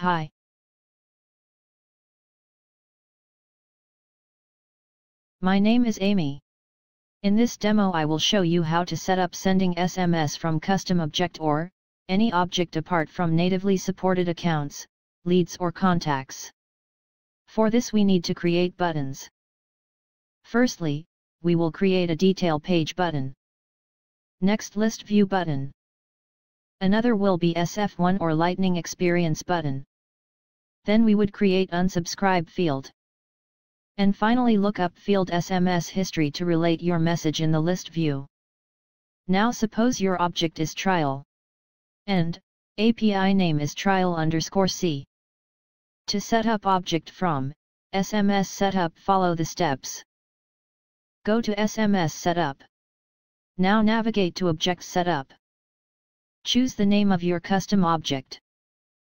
Hi. My name is Amy. In this demo I will show you how to set up sending SMS from custom object or, any object apart from natively supported accounts, leads or contacts. For this we need to create buttons. Firstly, we will create a detail page button. Next list view button. Another will be SF1 or lightning experience button. Then we would create unsubscribe field. And finally look up field SMS history to relate your message in the list view. Now suppose your object is trial. And, API name is trial underscore C. To set up object from, SMS setup follow the steps. Go to SMS setup. Now navigate to object setup. Choose the name of your custom object.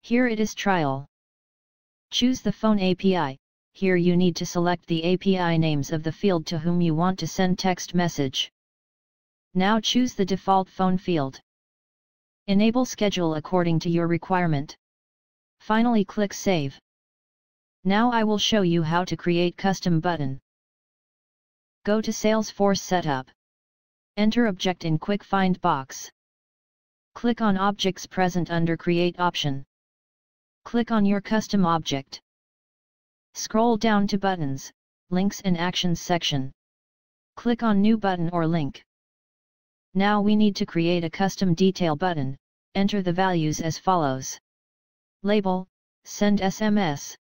Here it is trial. Choose the phone API, here you need to select the API names of the field to whom you want to send text message. Now choose the default phone field. Enable schedule according to your requirement. Finally click Save. Now I will show you how to create custom button. Go to Salesforce Setup. Enter object in Quick Find box. Click on Objects present under Create option. Click on your custom object. Scroll down to Buttons, Links and Actions section. Click on New button or link. Now we need to create a custom detail button, enter the values as follows. Label, Send SMS.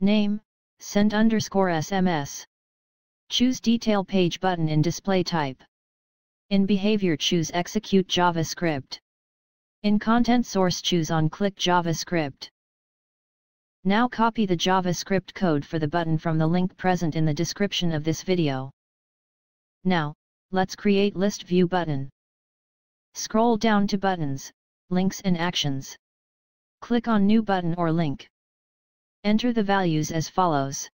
Name, Send underscore SMS. Choose Detail Page button in Display Type. In Behavior choose Execute JavaScript. In Content Source choose on Click JavaScript. Now copy the JavaScript code for the button from the link present in the description of this video. Now, let's create list view button. Scroll down to buttons, links and actions. Click on new button or link. Enter the values as follows.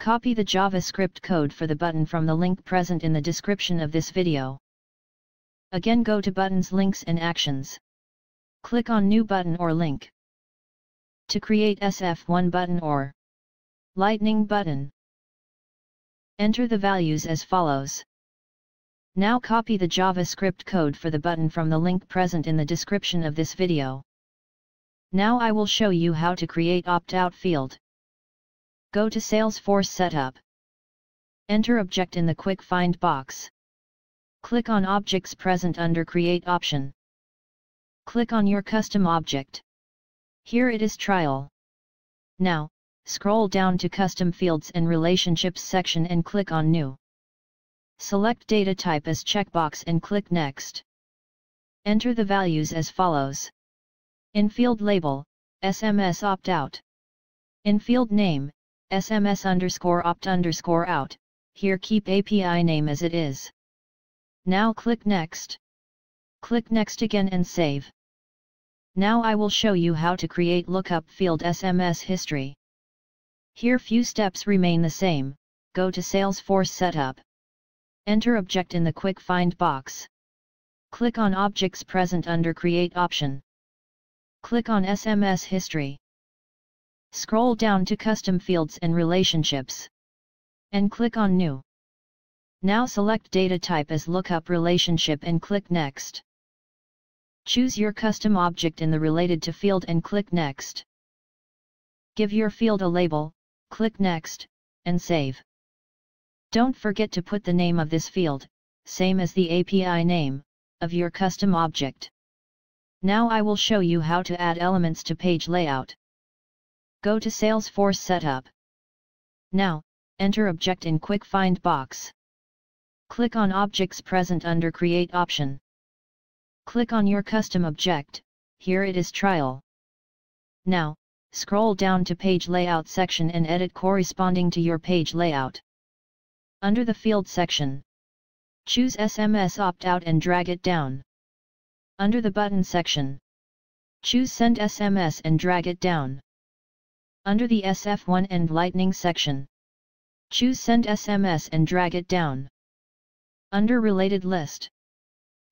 Copy the JavaScript code for the button from the link present in the description of this video. Again go to Buttons Links and Actions. Click on New button or link. To create SF1 button or Lightning button. Enter the values as follows. Now copy the JavaScript code for the button from the link present in the description of this video. Now I will show you how to create opt-out field. Go to Salesforce Setup. Enter object in the Quick Find box. Click on Objects present under Create option. Click on your custom object. Here it is trial. Now, scroll down to Custom Fields and Relationships section and click on New. Select Data Type as checkbox and click Next. Enter the values as follows. In Field Label, SMS Opt-out. In Field Name, SMS underscore opt underscore out, here keep API name as it is. Now click Next. Click Next again and save. Now I will show you how to create lookup field SMS history. Here few steps remain the same, go to Salesforce Setup. Enter object in the Quick Find box. Click on Objects present under Create option. Click on SMS History. Scroll down to Custom Fields and Relationships. And click on New. Now select data type as lookup relationship and click Next. Choose your custom object in the related to field and click Next. Give your field a label, click Next, and save. Don't forget to put the name of this field, same as the API name, of your custom object. Now I will show you how to add elements to page layout. Go to Salesforce Setup. Now, enter object in Quick Find box. Click on Objects present under Create option. Click on your custom object, here it is trial. Now, scroll down to Page Layout section and edit corresponding to your page layout. Under the Field section, choose SMS Opt-out and drag it down. Under the Button section, choose Send SMS and drag it down. Under the SF1 and Lightning section, choose Send SMS and drag it down. Under Related List,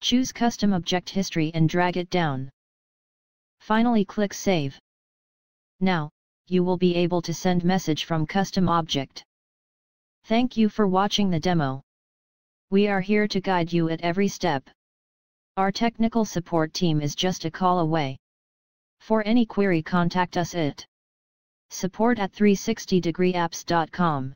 choose Custom Object History and drag it down. Finally click Save. Now, you will be able to send message from custom object. Thank you for watching the demo. We are here to guide you at every step. Our technical support team is just a call away. For any query contact us at support at 360degreeapps.com.